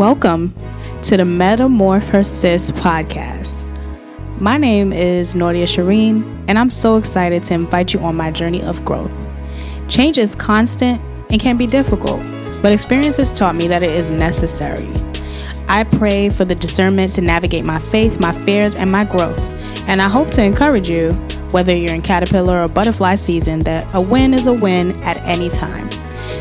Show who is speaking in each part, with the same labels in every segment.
Speaker 1: Welcome to the Metamorphosis podcast. My name is Nordia Shireen, and I'm so excited to invite you on my journey of growth. Change is constant and can be difficult, but experience has taught me that it is necessary. I pray for the discernment to navigate my faith, my fears, and my growth, and I hope to encourage you, whether you're in caterpillar or butterfly season, that a win is a win at any time.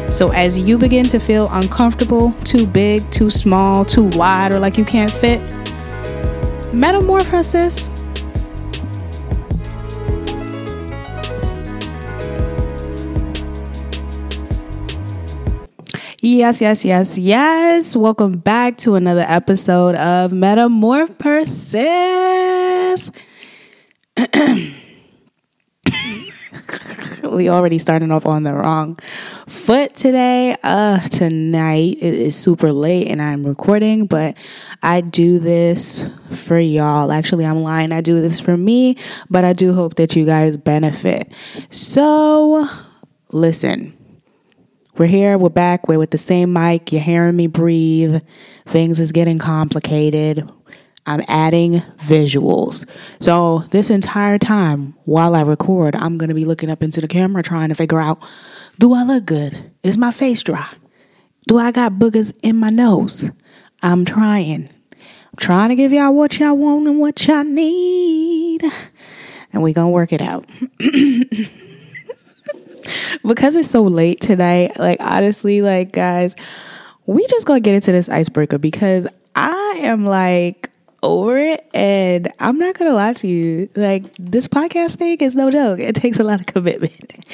Speaker 1: So as you begin to feel uncomfortable, too big, too small, too wide, or like you can't fit, metamorphosis. Yes, yes, yes, yes. Welcome back to another episode of Metamorphosis. we already starting off on the wrong foot today. Uh tonight it is super late and I'm recording, but I do this for y'all. Actually, I'm lying. I do this for me, but I do hope that you guys benefit. So, listen. We're here, we're back, we're with the same mic. You're hearing me breathe. Things is getting complicated. I'm adding visuals. So, this entire time while I record, I'm going to be looking up into the camera trying to figure out do I look good? Is my face dry? Do I got boogers in my nose? I'm trying. I'm trying to give y'all what y'all want and what y'all need. And we going to work it out. because it's so late today, like honestly, like guys, we just gonna get into this icebreaker because I am like over it and I'm not gonna lie to you. Like this podcast thing is no joke. It takes a lot of commitment.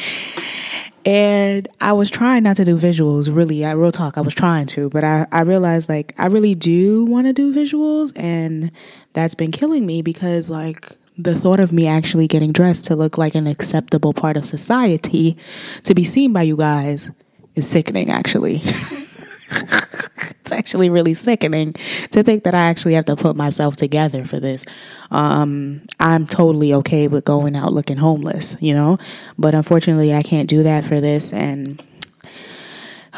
Speaker 1: And I was trying not to do visuals, really. I real talk, I was trying to, but I, I realized like I really do want to do visuals and that's been killing me because like the thought of me actually getting dressed to look like an acceptable part of society to be seen by you guys is sickening actually. it's actually really sickening to think that I actually have to put myself together for this. Um, I'm totally okay with going out looking homeless, you know, but unfortunately, I can't do that for this. And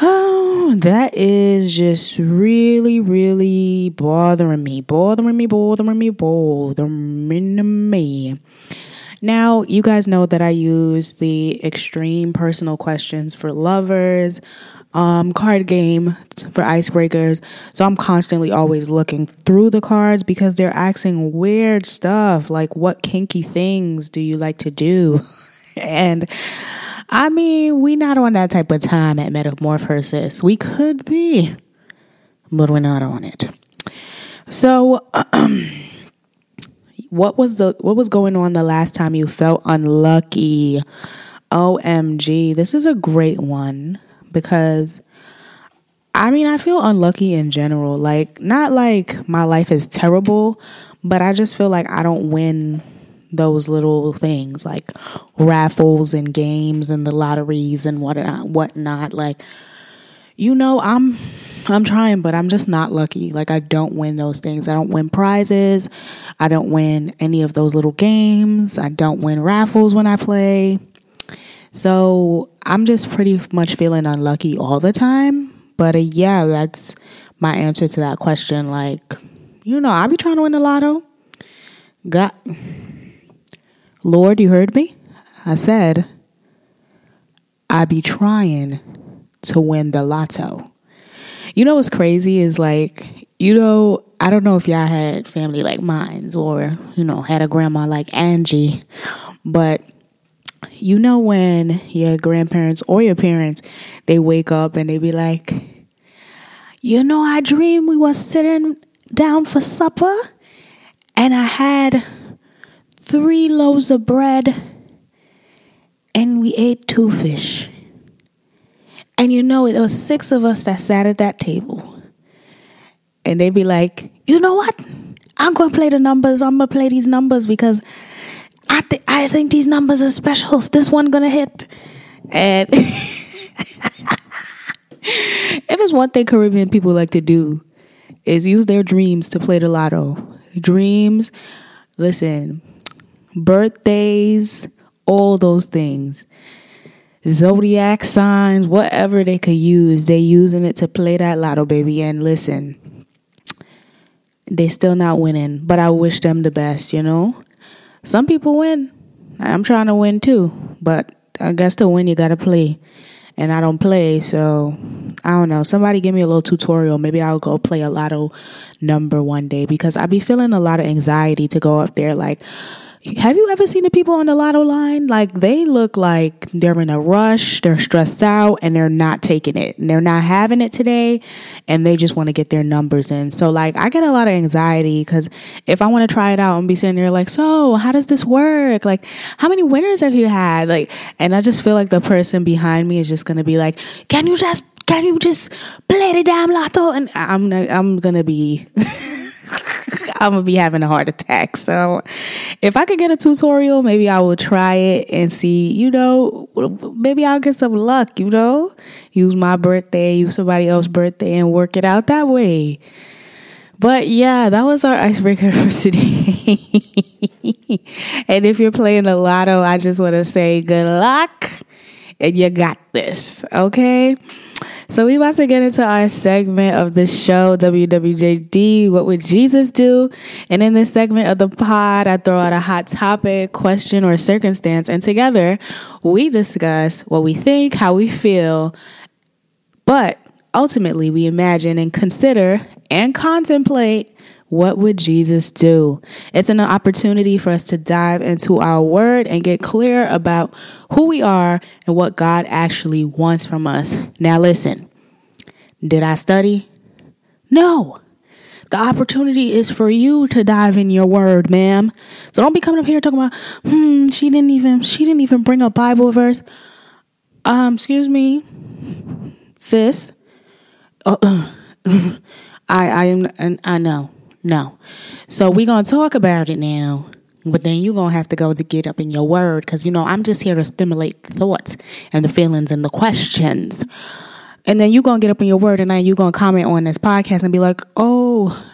Speaker 1: oh, that is just really, really bothering me, bothering me, bothering me, bothering me. Now, you guys know that I use the extreme personal questions for lovers um, card game for icebreakers. So I'm constantly always looking through the cards because they're asking weird stuff like, what kinky things do you like to do? and I mean, we not on that type of time at Metamorphosis. We could be, but we're not on it. So, what was the what was going on the last time you felt unlucky? OMG, this is a great one because I mean, I feel unlucky in general. Like, not like my life is terrible, but I just feel like I don't win those little things like raffles and games and the lotteries and whatnot. Uh, whatnot. Like, you know, I'm I'm trying, but I'm just not lucky. Like I don't win those things. I don't win prizes. I don't win any of those little games. I don't win raffles when I play. So I'm just pretty much feeling unlucky all the time. But uh, yeah, that's my answer to that question. Like, you know, I be trying to win the lotto. God, Lord, you heard me? I said, I be trying to win the lotto. You know what's crazy is like, you know, I don't know if y'all had family like mine or, you know, had a grandma like Angie, but you know when your grandparents or your parents they wake up and they be like you know i dream we was sitting down for supper and i had three loaves of bread and we ate two fish. And you know it was six of us that sat at that table. And they'd be like you know what? I'm gonna play the numbers. I'm gonna play these numbers because I think I think these numbers are specials. This one gonna hit. And if it's one thing Caribbean people like to do, is use their dreams to play the lotto. Dreams, listen, birthdays, all those things. Zodiac signs, whatever they could use, they using it to play that lotto, baby. And listen, they still not winning, but I wish them the best, you know? Some people win. I'm trying to win too, but I guess to win you got to play. And I don't play, so I don't know. Somebody give me a little tutorial. Maybe I'll go play a lotto number one day because I be feeling a lot of anxiety to go up there like have you ever seen the people on the lotto line? Like they look like they're in a rush, they're stressed out, and they're not taking it. And they're not having it today, and they just want to get their numbers in. So like I get a lot of anxiety because if I want to try it out and be sitting there like, so how does this work? Like how many winners have you had? Like, and I just feel like the person behind me is just gonna be like, can you just can you just play the damn lotto? And I'm I'm gonna be. I'm gonna be having a heart attack. So, if I could get a tutorial, maybe I will try it and see. You know, maybe I'll get some luck. You know, use my birthday, use somebody else's birthday, and work it out that way. But yeah, that was our icebreaker for today. and if you're playing the lotto, I just want to say good luck and you got this. Okay. So we about to get into our segment of the show, WWJD, What Would Jesus Do? And in this segment of the pod, I throw out a hot topic, question, or circumstance, and together we discuss what we think, how we feel, but ultimately we imagine and consider and contemplate what would Jesus do? It's an opportunity for us to dive into our word and get clear about who we are and what God actually wants from us. Now, listen, did I study? No. The opportunity is for you to dive in your word, ma'am. So don't be coming up here talking about, hmm, she didn't even she didn't even bring a Bible verse. Um, excuse me, sis. Uh, I I am and I know. No. So we're going to talk about it now. But then you're going to have to go to get up in your word because, you know, I'm just here to stimulate the thoughts and the feelings and the questions. And then you're going to get up in your word and then you're going to comment on this podcast and be like, oh,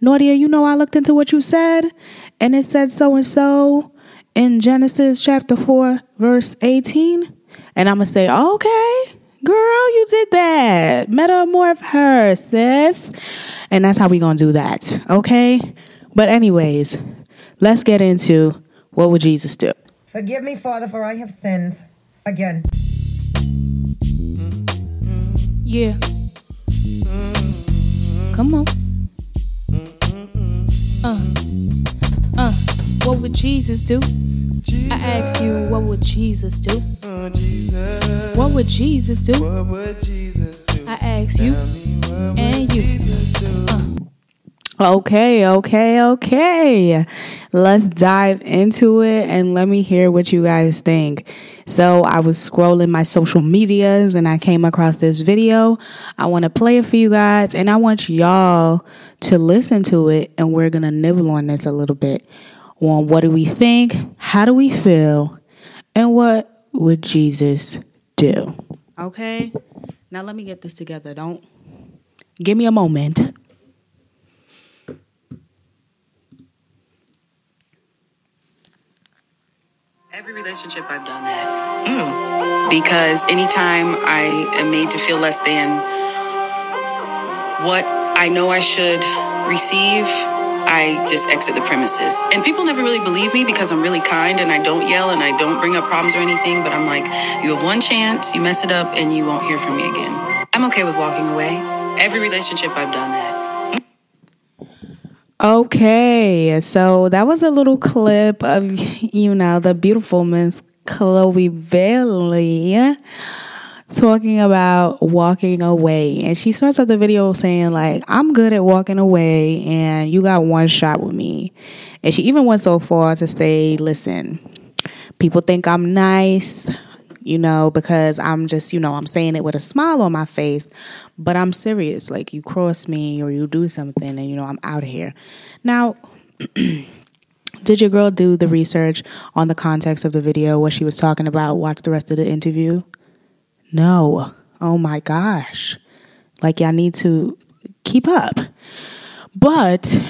Speaker 1: Nadia, you know, I looked into what you said and it said so and so in Genesis chapter 4, verse 18. And I'm going to say, okay, girl, you did that. Metamorph her, sis. And that's how we going to do that. Okay? But, anyways, let's get into what would Jesus do?
Speaker 2: Forgive me, Father, for I have sinned again.
Speaker 1: Yeah. Come on. Uh. Uh. What would Jesus do? Jesus. I ask you, what would Jesus do? Oh, Jesus. What would Jesus do? What would Jesus do? I ask you and you. Uh. Okay, okay, okay. Let's dive into it and let me hear what you guys think. So, I was scrolling my social medias and I came across this video. I want to play it for you guys and I want y'all to listen to it and we're going to nibble on this a little bit on what do we think, how do we feel, and what would Jesus do? Okay? Now let me get this together. Don't give me a moment.
Speaker 3: Every relationship I've done that. Mm. Because anytime I am made to feel less than what I know I should receive, I just exit the premises. And people never really believe me because I'm really kind and I don't yell and I don't bring up problems or anything. But I'm like, you have one chance, you mess it up, and you won't hear from me again. I'm okay with walking away. Every relationship I've done that.
Speaker 1: Okay, so that was a little clip of, you know, the beautiful Miss Chloe Bailey talking about walking away. And she starts off the video saying, like, I'm good at walking away and you got one shot with me. And she even went so far to say, listen, people think I'm nice, you know, because I'm just, you know, I'm saying it with a smile on my face, but I'm serious. Like, you cross me or you do something and, you know, I'm out of here. Now, did your girl do the research on the context of the video, what she was talking about? Watch the rest of the interview? No. Oh my gosh. Like, y'all need to keep up. But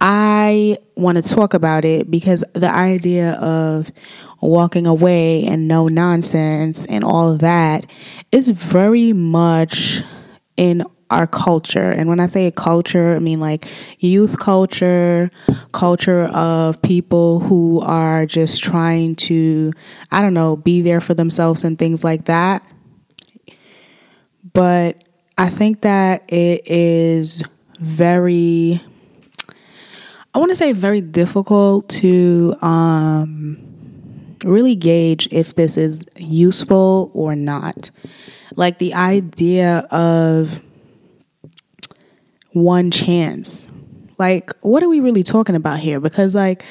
Speaker 1: I want to talk about it because the idea of walking away and no nonsense and all of that is very much in our culture. And when I say culture, I mean like youth culture, culture of people who are just trying to, I don't know, be there for themselves and things like that. But I think that it is very I want to say very difficult to um, really gauge if this is useful or not. Like the idea of one chance. Like, what are we really talking about here? Because, like,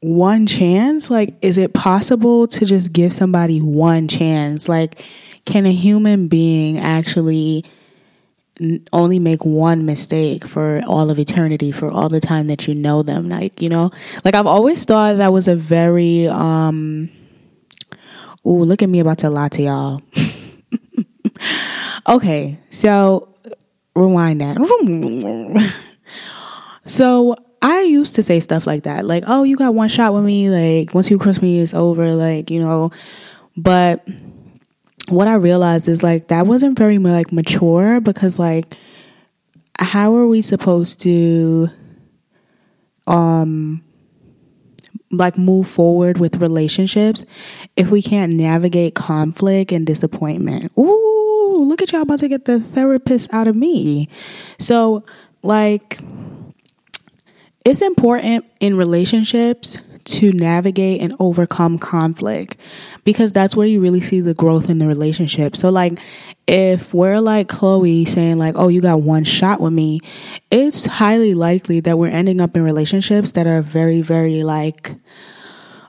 Speaker 1: one chance? Like, is it possible to just give somebody one chance? Like, can a human being actually only make one mistake for all of eternity for all the time that you know them? Like you know like i've always thought that was a very um oh look at me about to lie to y'all. Okay so rewind that. So i used to say stuff like that like oh you got one shot with me like once you cross me it's over like you know but what I realized is like that wasn't very like mature because like how are we supposed to um like move forward with relationships if we can't navigate conflict and disappointment. Ooh, look at y'all about to get the therapist out of me. So like it's important in relationships to navigate and overcome conflict because that's where you really see the growth in the relationship. So, like, if we're like Chloe saying, like, oh, you got one shot with me, it's highly likely that we're ending up in relationships that are very, very like,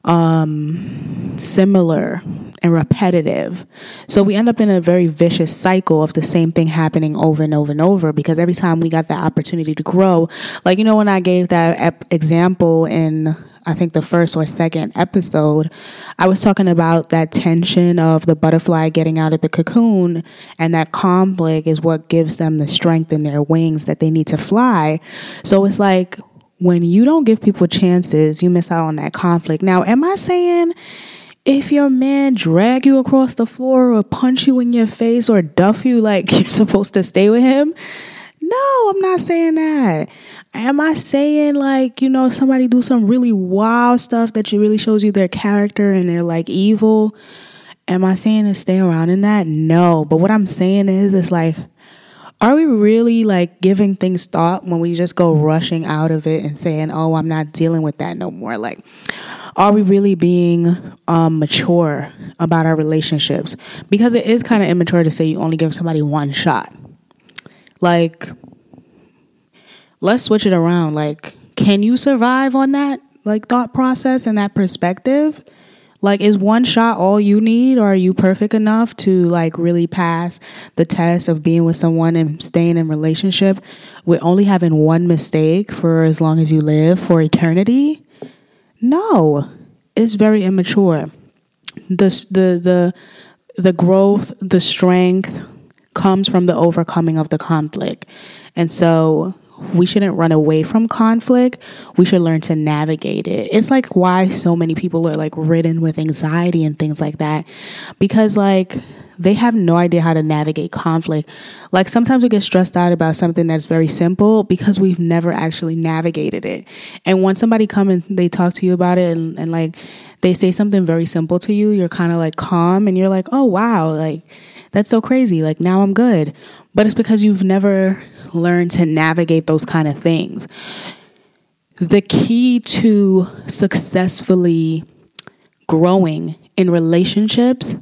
Speaker 1: um similar and repetitive. So we end up in a very vicious cycle of the same thing happening over and over and over because every time we got that opportunity to grow, like you know when I gave that example in I think the first or second episode, I was talking about that tension of the butterfly getting out of the cocoon, and that conflict is what gives them the strength in their wings that they need to fly. So it's like when you don't give people chances, you miss out on that conflict. Now, am I saying if your man drag you across the floor or punch you in your face or duff you like you're supposed to stay with him? No, I'm not saying that. Am I saying like, you know, somebody do some really wild stuff that really shows you their character and they're like evil? Am I saying to stay around in that? No. But what I'm saying is it's like are we really like giving things thought when we just go rushing out of it and saying, "Oh, I'm not dealing with that no more." Like are we really being um, mature about our relationships? Because it is kind of immature to say you only give somebody one shot. Like, let's switch it around. Like, can you survive on that like thought process and that perspective? Like, is one shot all you need, or are you perfect enough to like really pass the test of being with someone and staying in relationship with only having one mistake for as long as you live for eternity? No, it's very immature. The the the the growth, the strength, comes from the overcoming of the conflict. And so we shouldn't run away from conflict. We should learn to navigate it. It's like why so many people are like ridden with anxiety and things like that because like they have no idea how to navigate conflict. Like sometimes we get stressed out about something that's very simple because we've never actually navigated it. And when somebody come and they talk to you about it and, and like they say something very simple to you, you're kind of like calm and you're like, "Oh wow, like that's so crazy. Like now I'm good. But it's because you've never learned to navigate those kind of things. The key to successfully growing in relationships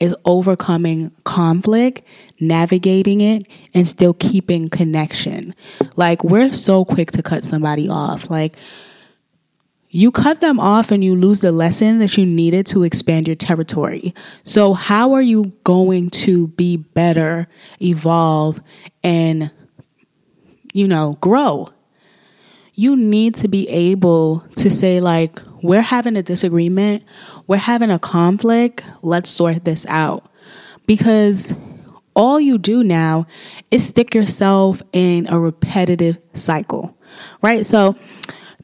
Speaker 1: is overcoming conflict, navigating it, and still keeping connection. Like, we're so quick to cut somebody off. Like, you cut them off and you lose the lesson that you needed to expand your territory. So, how are you going to be better, evolve, and, you know, grow? You need to be able to say, like, we're having a disagreement, we're having a conflict, let's sort this out. Because all you do now is stick yourself in a repetitive cycle, right? So,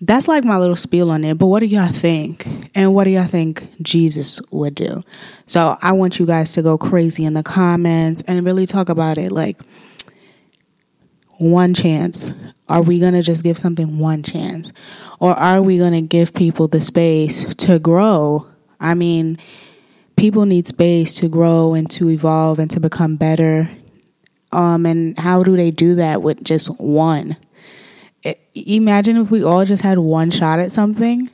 Speaker 1: that's like my little spiel on it. But what do y'all think? And what do y'all think Jesus would do? So I want you guys to go crazy in the comments and really talk about it. Like, one chance. Are we going to just give something one chance? Or are we going to give people the space to grow? I mean, people need space to grow and to evolve and to become better. Um, and how do they do that with just one? Imagine if we all just had one shot at something.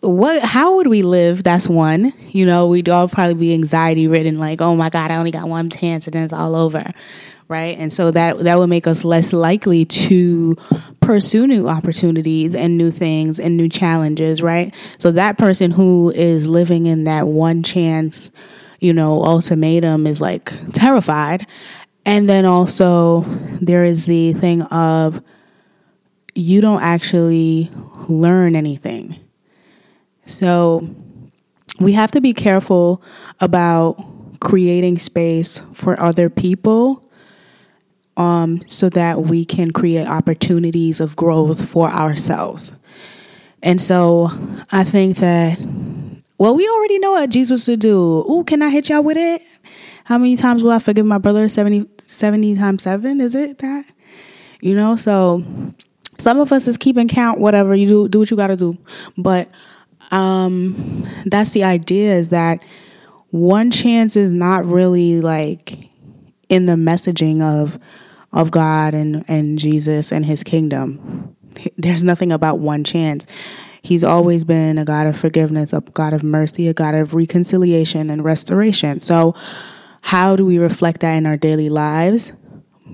Speaker 1: what how would we live? That's one. You know we'd all probably be anxiety ridden like oh my god i only got one chance and then it's all over. Right? And so that that would make us less likely to pursue new opportunities and new things and new challenges right? So that person who is living in that one chance you know ultimatum is like terrified and then also, there is the thing of you don't actually learn anything. So, we have to be careful about creating space for other people um, so that we can create opportunities of growth for ourselves. And so, I think that, well, we already know what Jesus would do. Oh, can I hit y'all with it? How many times will I forgive my brother? 70, 70 times 7? Is it that? You know, so some of us is keeping count, whatever. You do, do what you got to do. But um, that's the idea is that one chance is not really like in the messaging of of God and and Jesus and his kingdom. There's nothing about one chance. He's always been a God of forgiveness, a God of mercy, a God of reconciliation and restoration. So how do we reflect that in our daily lives?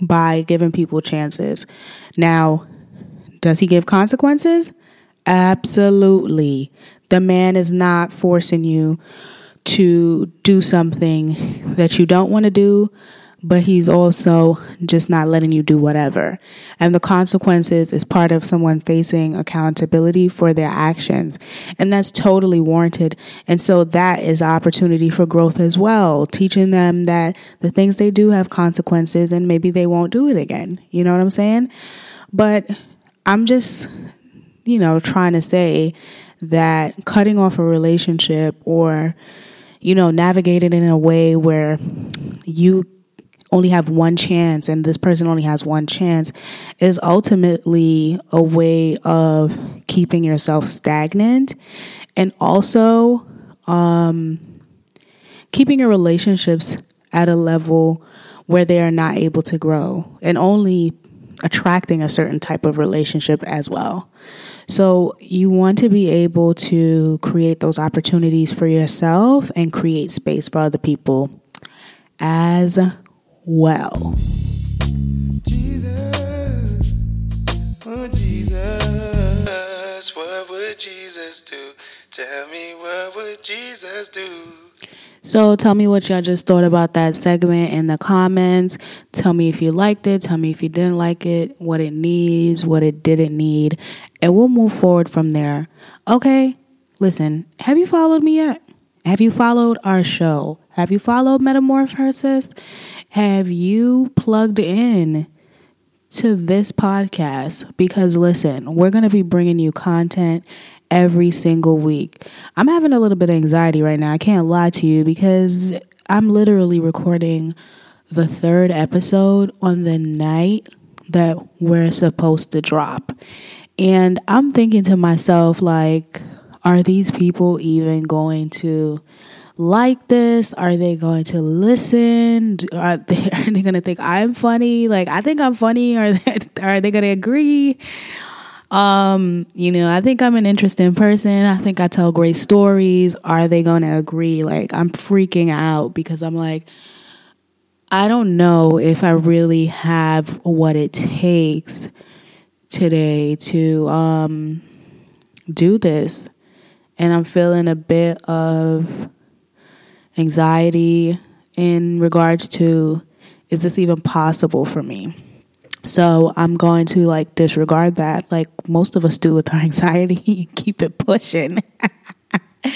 Speaker 1: By giving people chances. Now, does he give consequences? Absolutely. The man is not forcing you to do something that you don't want to do but he's also just not letting you do whatever. And the consequences is part of someone facing accountability for their actions. And that's totally warranted. And so that is opportunity for growth as well, teaching them that the things they do have consequences and maybe they won't do it again. You know what I'm saying? But I'm just, you know, trying to say that cutting off a relationship or you know, navigating in a way where you only have one chance and this person only has one chance is ultimately a way of keeping yourself stagnant and also um, keeping your relationships at a level where they are not able to grow and only attracting a certain type of relationship as well. So, you want to be able to create those opportunities for yourself and create space for other people as well. Jesus, oh Jesus, what would Jesus do? Tell me what would Jesus do? So tell me what y'all just thought about that segment in the comments. Tell me if you liked it. Tell me if you didn't like it, what it needs, what it didn't need, and we'll move forward from there. Okay? Listen, have you followed me yet? Have you followed our show? Have you followed Metamorphosis? Have you plugged in to this podcast? Because listen, we're going to be bringing you content every single week. I'm having a little bit of anxiety right now. I can't lie to you because I'm literally recording the third episode on the night that we're supposed to drop. And I'm thinking to myself, like, are these people even going to like this? Are they going to listen? Are they, are they going to think I'm funny? Like, I think I'm funny. Are they, are they going to agree? Um, you know, I think I'm an interesting person. I think I tell great stories. Are they going to agree? Like, I'm freaking out because I'm like, I don't know if I really have what it takes today to um do this. And I'm feeling a bit of anxiety in regards to is this even possible for me? So I'm going to like disregard that, like most of us do with our anxiety, keep it pushing. uh,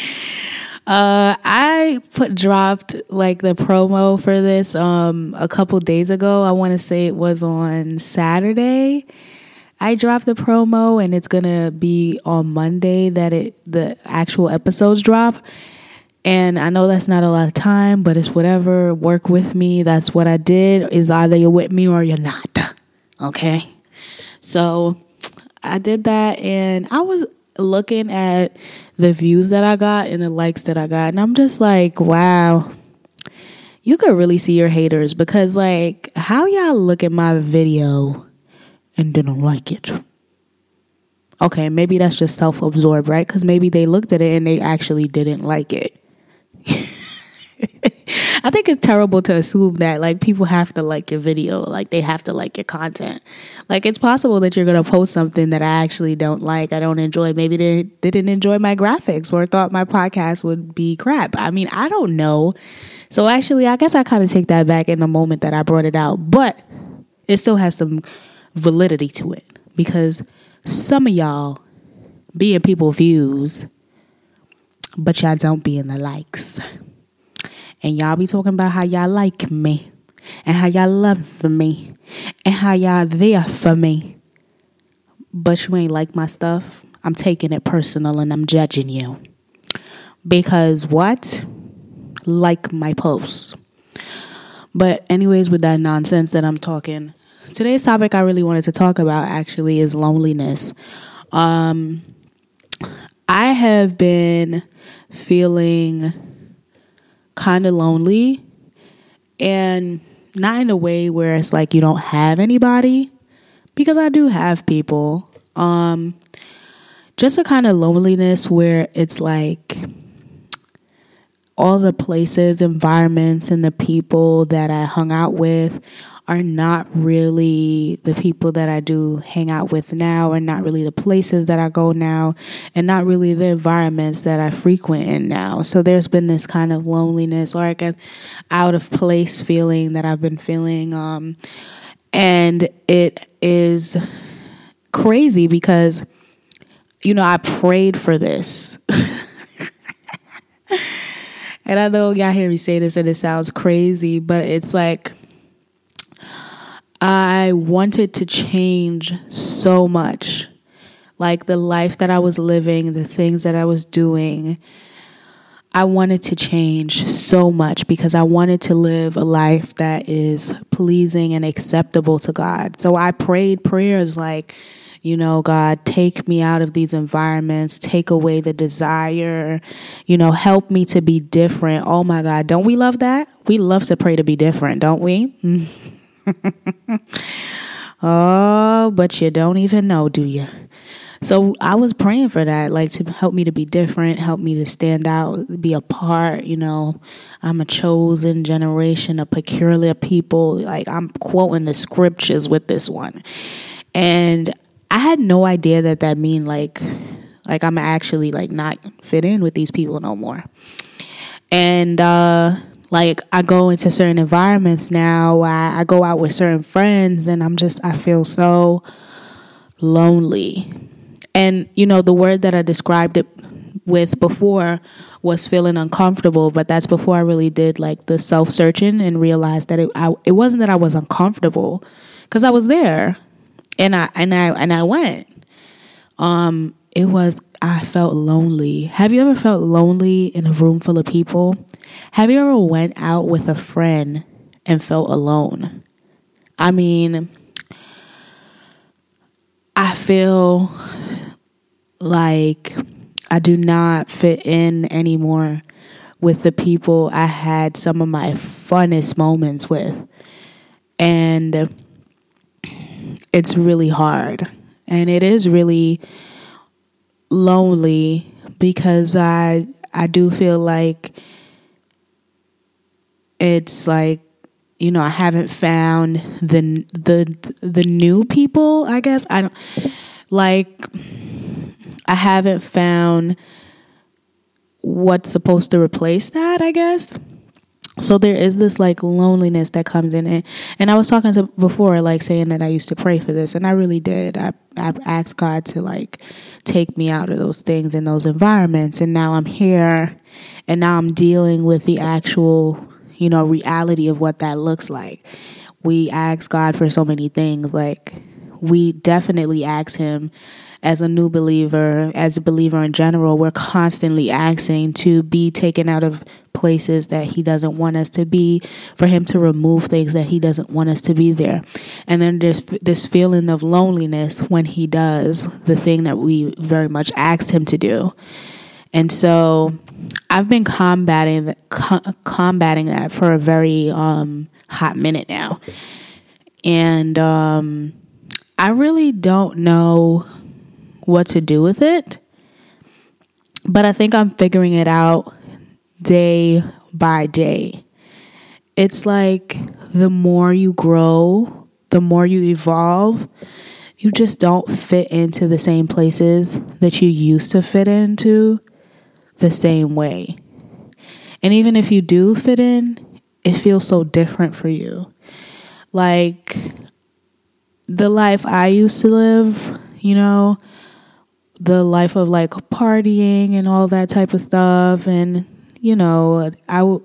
Speaker 1: I put dropped like the promo for this um, a couple days ago. I want to say it was on Saturday. I dropped the promo and it's gonna be on Monday that it the actual episodes drop. And I know that's not a lot of time, but it's whatever. Work with me. That's what I did. Is either you're with me or you're not. Okay. So I did that and I was looking at the views that I got and the likes that I got. And I'm just like, wow, you could really see your haters because, like, how y'all look at my video and didn't like it? Okay, maybe that's just self absorbed, right? Because maybe they looked at it and they actually didn't like it. I think it's terrible to assume that like people have to like your video, like they have to like your content. Like it's possible that you're gonna post something that I actually don't like, I don't enjoy. Maybe they, didn't enjoy my graphics or thought my podcast would be crap. I mean, I don't know. So actually, I guess I kind of take that back in the moment that I brought it out, but it still has some validity to it because some of y'all being people views, but y'all don't be in the likes and y'all be talking about how y'all like me and how y'all love me and how y'all there for me. But you ain't like my stuff. I'm taking it personal and I'm judging you. Because what? Like my posts. But, anyways, with that nonsense that I'm talking, today's topic I really wanted to talk about actually is loneliness. Um, I have been feeling kind of lonely and not in a way where it's like you don't have anybody because I do have people. Um just a kind of loneliness where it's like all the places, environments, and the people that I hung out with are not really the people that I do hang out with now, and not really the places that I go now, and not really the environments that I frequent in now. So there's been this kind of loneliness or I guess out of place feeling that I've been feeling. Um, and it is crazy because, you know, I prayed for this. and I know y'all hear me say this and it sounds crazy, but it's like, I wanted to change so much. Like the life that I was living, the things that I was doing. I wanted to change so much because I wanted to live a life that is pleasing and acceptable to God. So I prayed prayers like, you know, God, take me out of these environments, take away the desire, you know, help me to be different. Oh my God, don't we love that? We love to pray to be different, don't we? oh, but you don't even know, do you? So I was praying for that, like to help me to be different, help me to stand out, be a part. You know, I'm a chosen generation, a peculiar people. Like I'm quoting the scriptures with this one, and I had no idea that that mean like, like I'm actually like not fit in with these people no more. And uh like I go into certain environments now. I, I go out with certain friends, and I'm just I feel so lonely. And you know the word that I described it with before was feeling uncomfortable, but that's before I really did like the self searching and realized that it I, it wasn't that I was uncomfortable because I was there, and I and I and I went. Um, it was I felt lonely. Have you ever felt lonely in a room full of people? Have you ever went out with a friend and felt alone? I mean, I feel like I do not fit in anymore with the people I had some of my funnest moments with. And it's really hard. And it is really lonely because I I do feel like it's like you know I haven't found the the the new people. I guess I don't like I haven't found what's supposed to replace that. I guess. So there is this like loneliness that comes in it. And I was talking to before, like saying that I used to pray for this, and I really did. I I asked God to like take me out of those things and those environments, and now I'm here, and now I'm dealing with the actual you know, reality of what that looks like. We ask God for so many things like we definitely ask Him as a new believer, as a believer in general, we're constantly asking to be taken out of places that He doesn't want us to be, for Him to remove things that He doesn't want us to be there. And then there's this feeling of loneliness when He does the thing that we very much asked Him to do. And so I've been combating co- combating that for a very um, hot minute now, and um, I really don't know what to do with it. But I think I'm figuring it out day by day. It's like the more you grow, the more you evolve, you just don't fit into the same places that you used to fit into the same way. And even if you do fit in, it feels so different for you. Like the life I used to live, you know, the life of like partying and all that type of stuff and you know I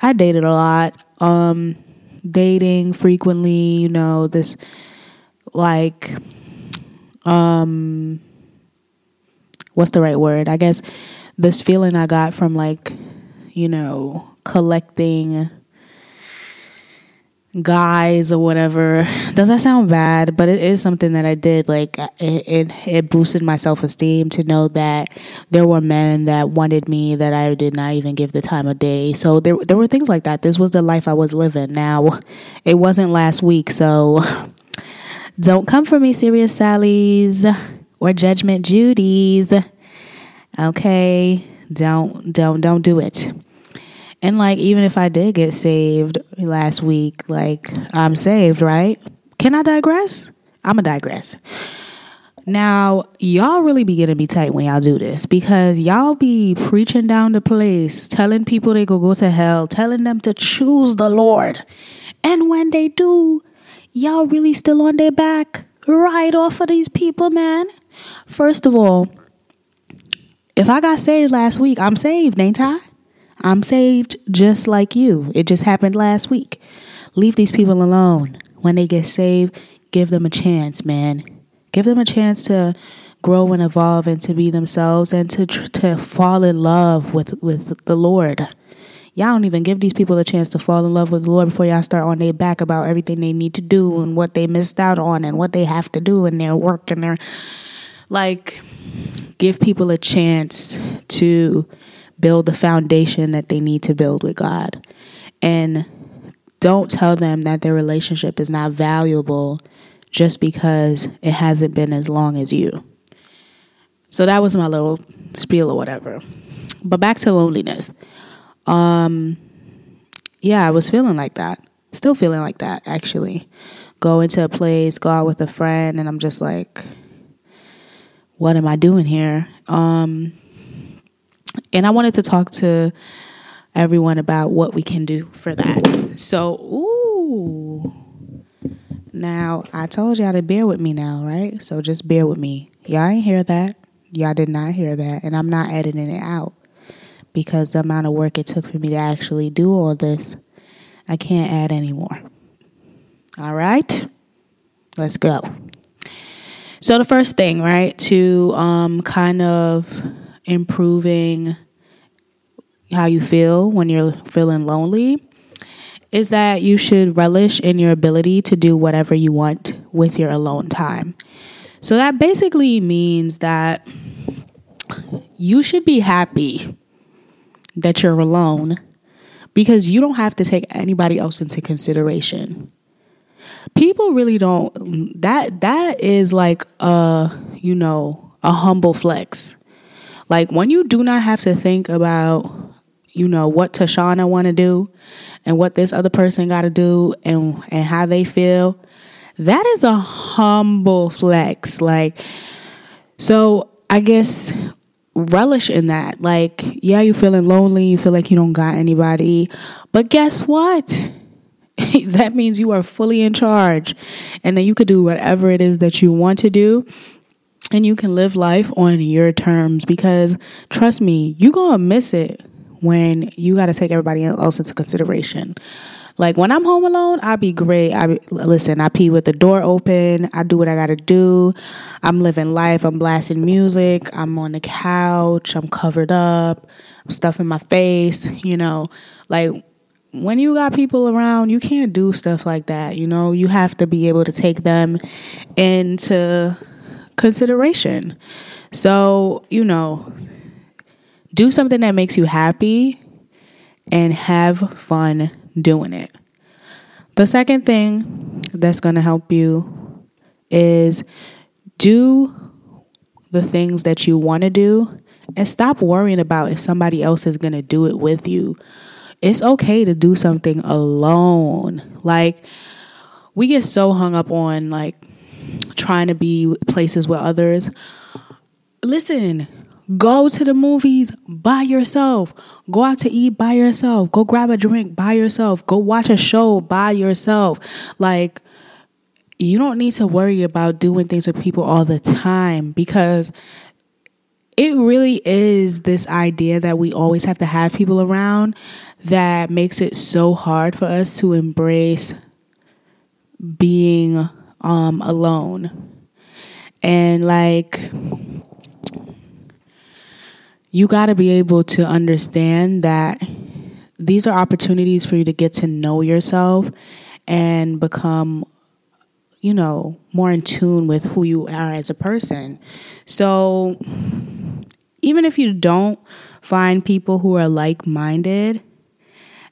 Speaker 1: I dated a lot um dating frequently you know this like um what's the right word I guess this feeling I got from like you know collecting guys or whatever. Does that sound bad? But it is something that I did. Like it, it, it boosted my self esteem to know that there were men that wanted me that I did not even give the time of day. So there, there were things like that. This was the life I was living. Now, it wasn't last week, so don't come for me, serious Sally's or Judgment Judy's. Okay, don't, don't, don't do it. And like, even if I did get saved last week, like, I'm saved, right? Can I digress? I'm to digress. Now, y'all really be getting me tight when y'all do this because y'all be preaching down the place, telling people they go go to hell, telling them to choose the Lord. And when they do, y'all really still on their back right off of these people, man. First of all, if I got saved last week, I'm saved, ain't I? I'm saved just like you. It just happened last week. Leave these people alone. When they get saved, give them a chance, man. Give them a chance to grow and evolve and to be themselves and to to fall in love with with the Lord. Y'all don't even give these people a chance to fall in love with the Lord before y'all start on their back about everything they need to do and what they missed out on and what they have to do in their work and their like give people a chance to build the foundation that they need to build with God. And don't tell them that their relationship is not valuable just because it hasn't been as long as you. So that was my little spiel or whatever. But back to loneliness. Um yeah, I was feeling like that. Still feeling like that actually. Go into a place, go out with a friend and I'm just like what am I doing here? Um and I wanted to talk to everyone about what we can do for that. So, ooh. Now, I told y'all to bear with me now, right? So just bear with me. Y'all ain't hear that. Y'all did not hear that. And I'm not editing it out because the amount of work it took for me to actually do all this, I can't add anymore. All right? Let's go. So, the first thing, right, to um, kind of improving how you feel when you're feeling lonely is that you should relish in your ability to do whatever you want with your alone time. So that basically means that you should be happy that you're alone because you don't have to take anybody else into consideration. People really don't that that is like a, you know, a humble flex. Like when you do not have to think about, you know, what Tashana want to do and what this other person got to do and and how they feel, that is a humble flex. Like so I guess relish in that. Like, yeah, you feeling lonely, you feel like you don't got anybody, but guess what? that means you are fully in charge and then you could do whatever it is that you want to do and you can live life on your terms because trust me, you're to miss it when you got to take everybody else into consideration. Like when I'm home alone, I be great. I be, listen, I pee with the door open. I do what I got to do. I'm living life. I'm blasting music. I'm on the couch. I'm covered up. I'm stuffing my face, you know. Like when you got people around, you can't do stuff like that. You know, you have to be able to take them into consideration. So, you know, do something that makes you happy and have fun doing it. The second thing that's going to help you is do the things that you want to do and stop worrying about if somebody else is going to do it with you. It's okay to do something alone. Like, we get so hung up on like trying to be places with others. Listen, go to the movies by yourself. Go out to eat by yourself. Go grab a drink by yourself. Go watch a show by yourself. Like, you don't need to worry about doing things with people all the time because it really is this idea that we always have to have people around that makes it so hard for us to embrace being um, alone. And like, you got to be able to understand that these are opportunities for you to get to know yourself and become you know more in tune with who you are as a person so even if you don't find people who are like-minded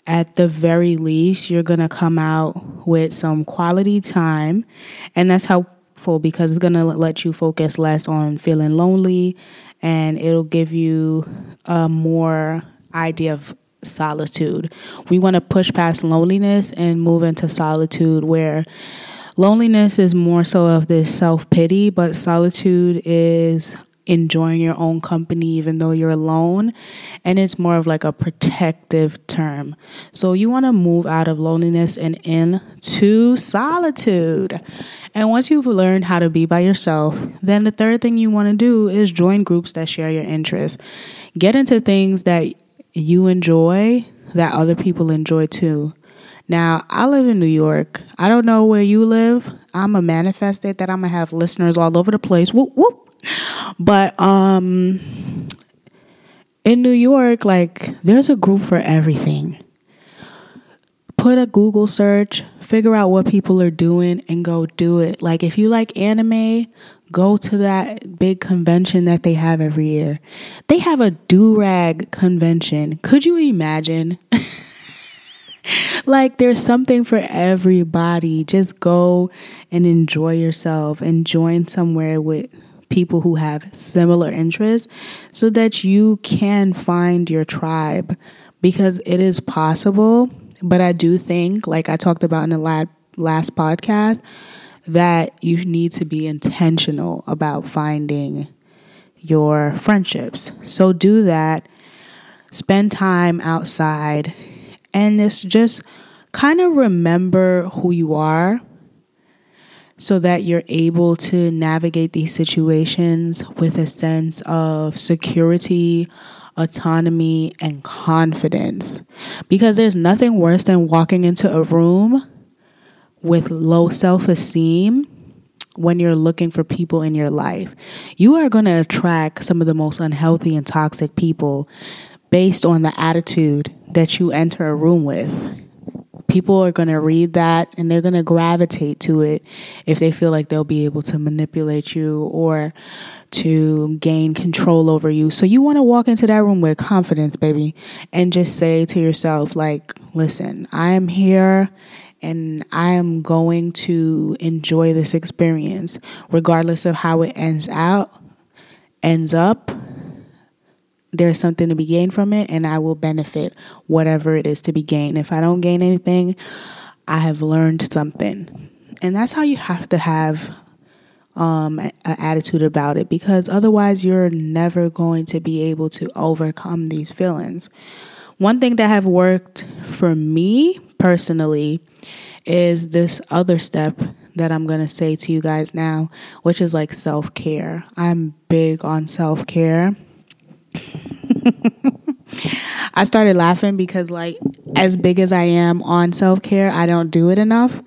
Speaker 1: at the very least you're going to come out with some quality time and that's helpful because it's going to let you focus less on feeling lonely and it'll give you a more idea of solitude. We want to push past loneliness and move into solitude where loneliness is more so of this self pity, but solitude is enjoying your own company even though you're alone and it's more of like a protective term so you want to move out of loneliness and into solitude and once you've learned how to be by yourself then the third thing you want to do is join groups that share your interests get into things that you enjoy that other people enjoy too now, I live in New York. I don't know where you live. I'm a manifested that I'm gonna have listeners all over the place. Whoop whoop. But um in New York, like there's a group for everything. Put a Google search, figure out what people are doing and go do it. Like if you like anime, go to that big convention that they have every year. They have a do-rag convention. Could you imagine? like there's something for everybody. Just go and enjoy yourself and join somewhere with people who have similar interests so that you can find your tribe because it is possible. But I do think, like I talked about in the last podcast, that you need to be intentional about finding your friendships. So do that. Spend time outside and it's just kind of remember who you are so that you're able to navigate these situations with a sense of security, autonomy, and confidence. Because there's nothing worse than walking into a room with low self esteem when you're looking for people in your life. You are going to attract some of the most unhealthy and toxic people based on the attitude that you enter a room with people are going to read that and they're going to gravitate to it if they feel like they'll be able to manipulate you or to gain control over you. So you want to walk into that room with confidence, baby, and just say to yourself like, "Listen, I am here and I am going to enjoy this experience regardless of how it ends out ends up there's something to be gained from it and I will benefit whatever it is to be gained. If I don't gain anything, I have learned something. And that's how you have to have um, an attitude about it because otherwise you're never going to be able to overcome these feelings. One thing that have worked for me personally is this other step that I'm going to say to you guys now, which is like self care. I'm big on self care. I started laughing because like as big as I am on self care, I don't do it enough.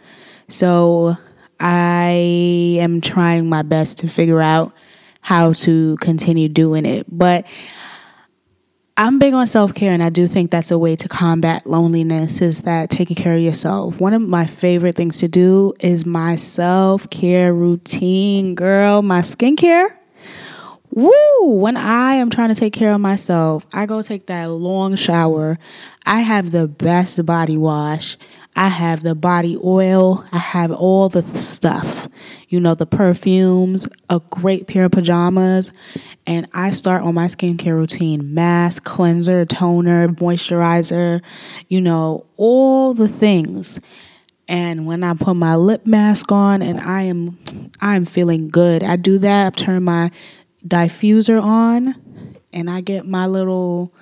Speaker 1: So I am trying my best to figure out how to continue doing it. But I'm big on self care, and I do think that's a way to combat loneliness is that taking care of yourself. One of my favorite things to do is my self care routine, girl, my skincare. Woo! When I am trying to take care of myself, I go take that long shower. I have the best body wash. I have the body oil. I have all the stuff. You know, the perfumes, a great pair of pajamas. And I start on my skincare routine mask, cleanser, toner, moisturizer, you know, all the things. And when I put my lip mask on and I am I'm feeling good. I do that. I turn my diffuser on and I get my little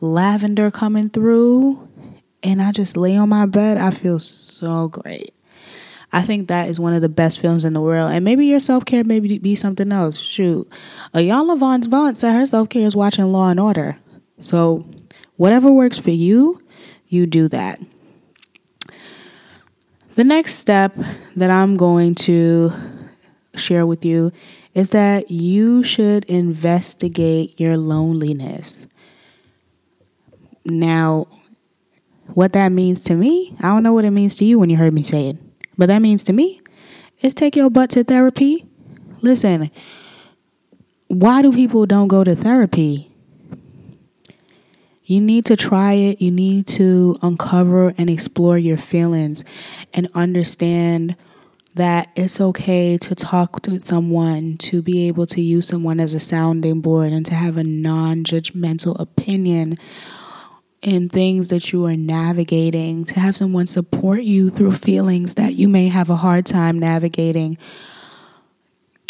Speaker 1: lavender coming through and I just lay on my bed, I feel so great. I think that is one of the best films in the world. And maybe your self care maybe be something else. Shoot. Iyanla Vanzant Vaughn said her self care is watching Law and Order. So whatever works for you, you do that. The next step that I'm going to share with you is that you should investigate your loneliness. Now, what that means to me, I don't know what it means to you when you heard me say it, but that means to me is take your butt to therapy. Listen, why do people don't go to therapy? You need to try it. You need to uncover and explore your feelings and understand that it's okay to talk to someone, to be able to use someone as a sounding board, and to have a non judgmental opinion in things that you are navigating, to have someone support you through feelings that you may have a hard time navigating.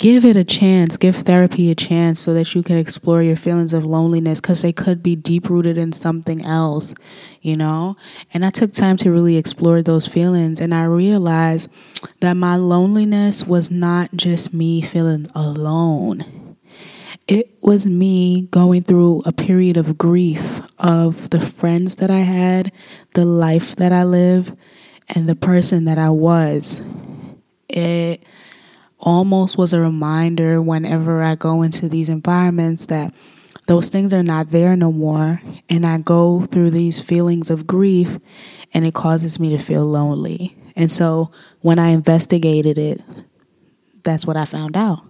Speaker 1: Give it a chance, give therapy a chance so that you can explore your feelings of loneliness because they could be deep rooted in something else, you know? And I took time to really explore those feelings and I realized that my loneliness was not just me feeling alone it was me going through a period of grief of the friends that I had, the life that I lived, and the person that I was. It almost was a reminder whenever I go into these environments that those things are not there no more. And I go through these feelings of grief, and it causes me to feel lonely. And so when I investigated it, that's what I found out.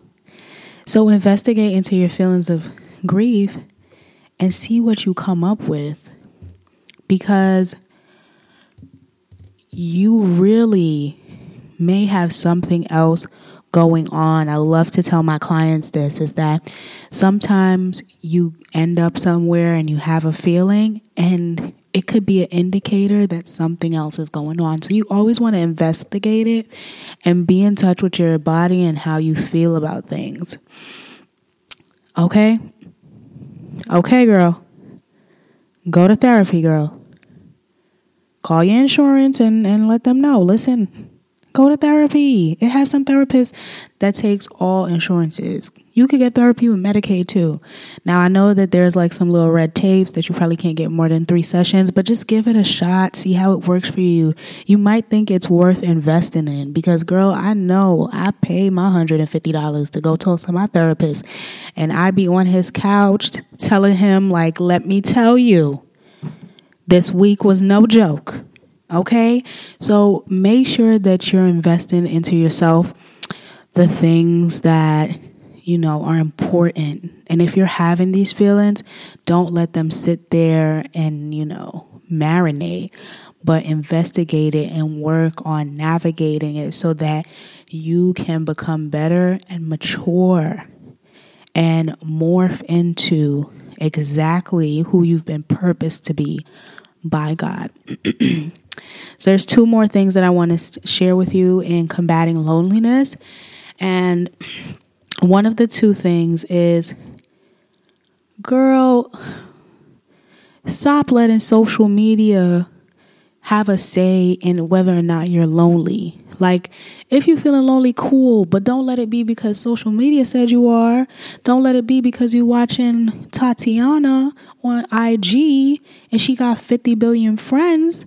Speaker 1: So investigate into your feelings of grief and see what you come up with because you really may have something else going on. I love to tell my clients this is that sometimes you end up somewhere and you have a feeling and it could be an indicator that something else is going on. So you always want to investigate it and be in touch with your body and how you feel about things. Okay? Okay, girl. Go to therapy, girl. Call your insurance and, and let them know. Listen, Go to therapy. It has some therapists that takes all insurances. You could get therapy with Medicaid too. Now I know that there's like some little red tapes that you probably can't get more than 3 sessions, but just give it a shot, see how it works for you. You might think it's worth investing in because girl, I know I pay my $150 to go talk to my therapist and I be on his couch telling him like, "Let me tell you, this week was no joke." Okay? So make sure that you're investing into yourself the things that you know are important. And if you're having these feelings, don't let them sit there and, you know, marinate, but investigate it and work on navigating it so that you can become better and mature and morph into exactly who you've been purposed to be by God. So there's two more things that I want to share with you in combating loneliness. And one of the two things is girl, stop letting social media have a say in whether or not you're lonely. Like, if you're feeling lonely, cool, but don't let it be because social media said you are. Don't let it be because you're watching Tatiana on IG and she got 50 billion friends.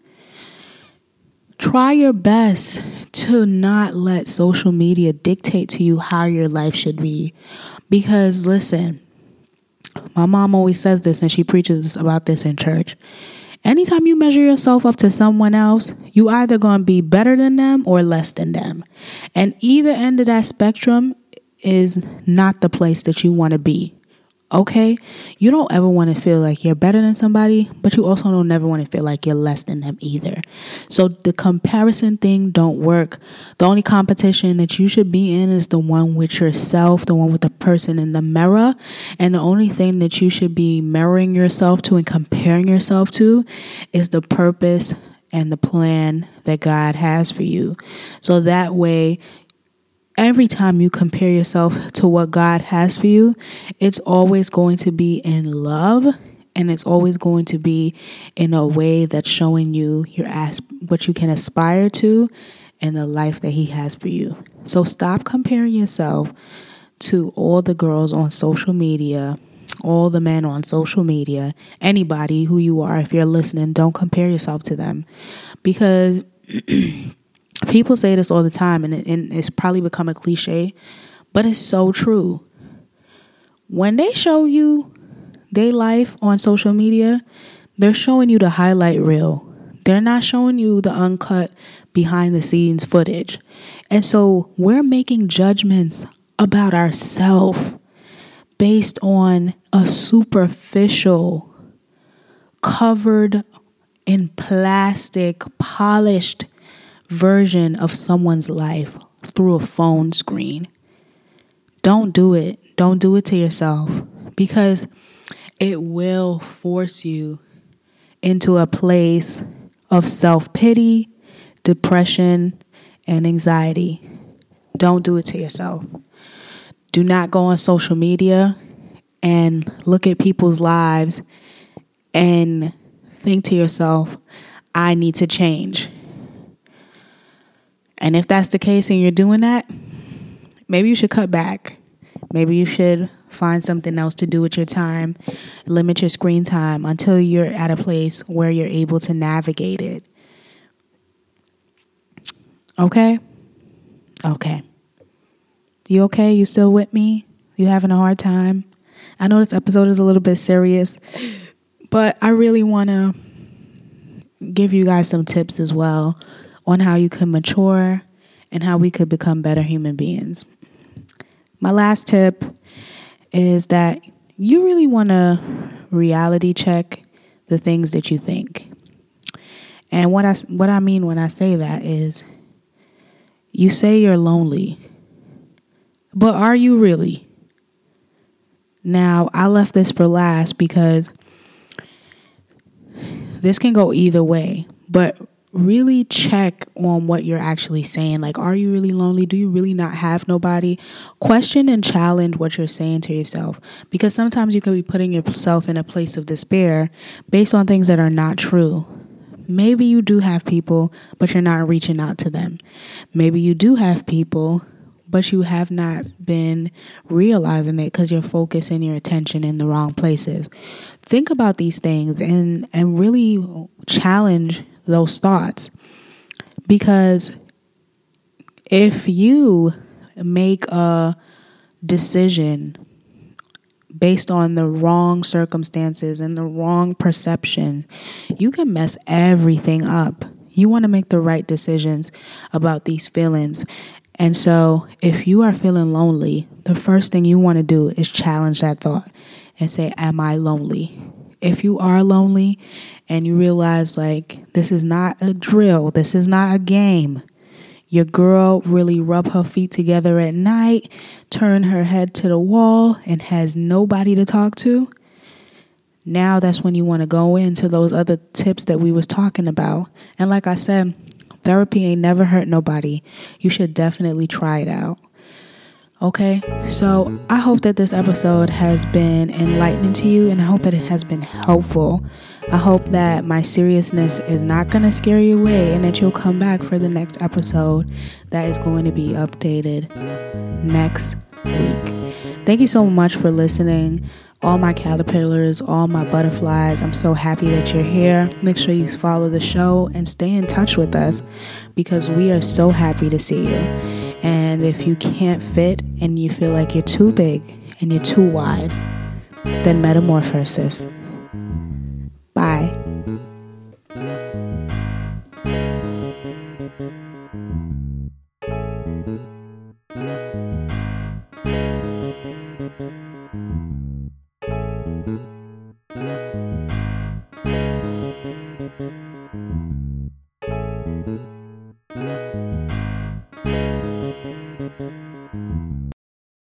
Speaker 1: Try your best to not let social media dictate to you how your life should be. Because, listen, my mom always says this and she preaches about this in church. Anytime you measure yourself up to someone else, you either going to be better than them or less than them. And either end of that spectrum is not the place that you want to be. Okay? You don't ever want to feel like you're better than somebody, but you also don't never want to feel like you're less than them either. So the comparison thing don't work. The only competition that you should be in is the one with yourself, the one with the person in the mirror. And the only thing that you should be mirroring yourself to and comparing yourself to is the purpose and the plan that God has for you. So that way every time you compare yourself to what God has for you, it's always going to be in love and it's always going to be in a way that's showing you your as- what you can aspire to and the life that he has for you. So stop comparing yourself to all the girls on social media, all the men on social media, anybody who you are if you're listening, don't compare yourself to them because people say this all the time and, it, and it's probably become a cliche but it's so true. When they show you their life on social media they're showing you the highlight reel. They're not showing you the uncut behind the scenes footage. And so we're making judgments about ourselves based on a superficial covered in plastic polished version of someone's life through a phone screen. Don't do it. Don't do it to yourself because it will force you into a place of self pity, depression, and anxiety. Don't do it to yourself. Do not go on social media and look at people's lives and think to yourself, I need to change. And if that's the case and you're doing that, maybe you should cut back. Maybe you should find something else to do with your time. Limit your screen time until you're at a place where you're able to navigate it. Okay? Okay. You okay? You still with me? You having a hard time? I know this episode is a little bit serious, but I really want to give you guys some tips as well on how you can mature and how we could become better human beings. My last tip is that you really want to reality check the things that you think. And what I what I mean when I say that is you say you're lonely. But are you really? Now, I left this for last because this can go either way. But really check on what you're actually saying. Like, are you really lonely? Do you really not have nobody? Question and challenge what you're saying to yourself because sometimes you can be putting yourself in a place of despair based on things that are not true. Maybe you do have people, but you're not reaching out to them. Maybe you do have people, but you have not been realizing it because you're focusing your attention in the wrong places. Think about these things and and really challenge those thoughts. Because if you make a decision based on the wrong circumstances and the wrong perception, you can mess everything up. You want to make the right decisions about these feelings. And so, if you are feeling lonely, the first thing you want to do is challenge that thought and say, Am I lonely? If you are lonely and you realize like this is not a drill, this is not a game. Your girl really rub her feet together at night, turn her head to the wall and has nobody to talk to. Now that's when you want to go into those other tips that we was talking about. And like I said, therapy ain't never hurt nobody. You should definitely try it out. Okay, so I hope that this episode has been enlightening to you and I hope that it has been helpful. I hope that my seriousness is not going to scare you away and that you'll come back for the next episode that is going to be updated next week. Thank you so much for listening. All my caterpillars, all my butterflies, I'm so happy that you're here. Make sure you follow the show and stay in touch with us because we are so happy to see you. And if you can't fit and you feel like you're too big and you're too wide, then metamorphHERsis. Bye.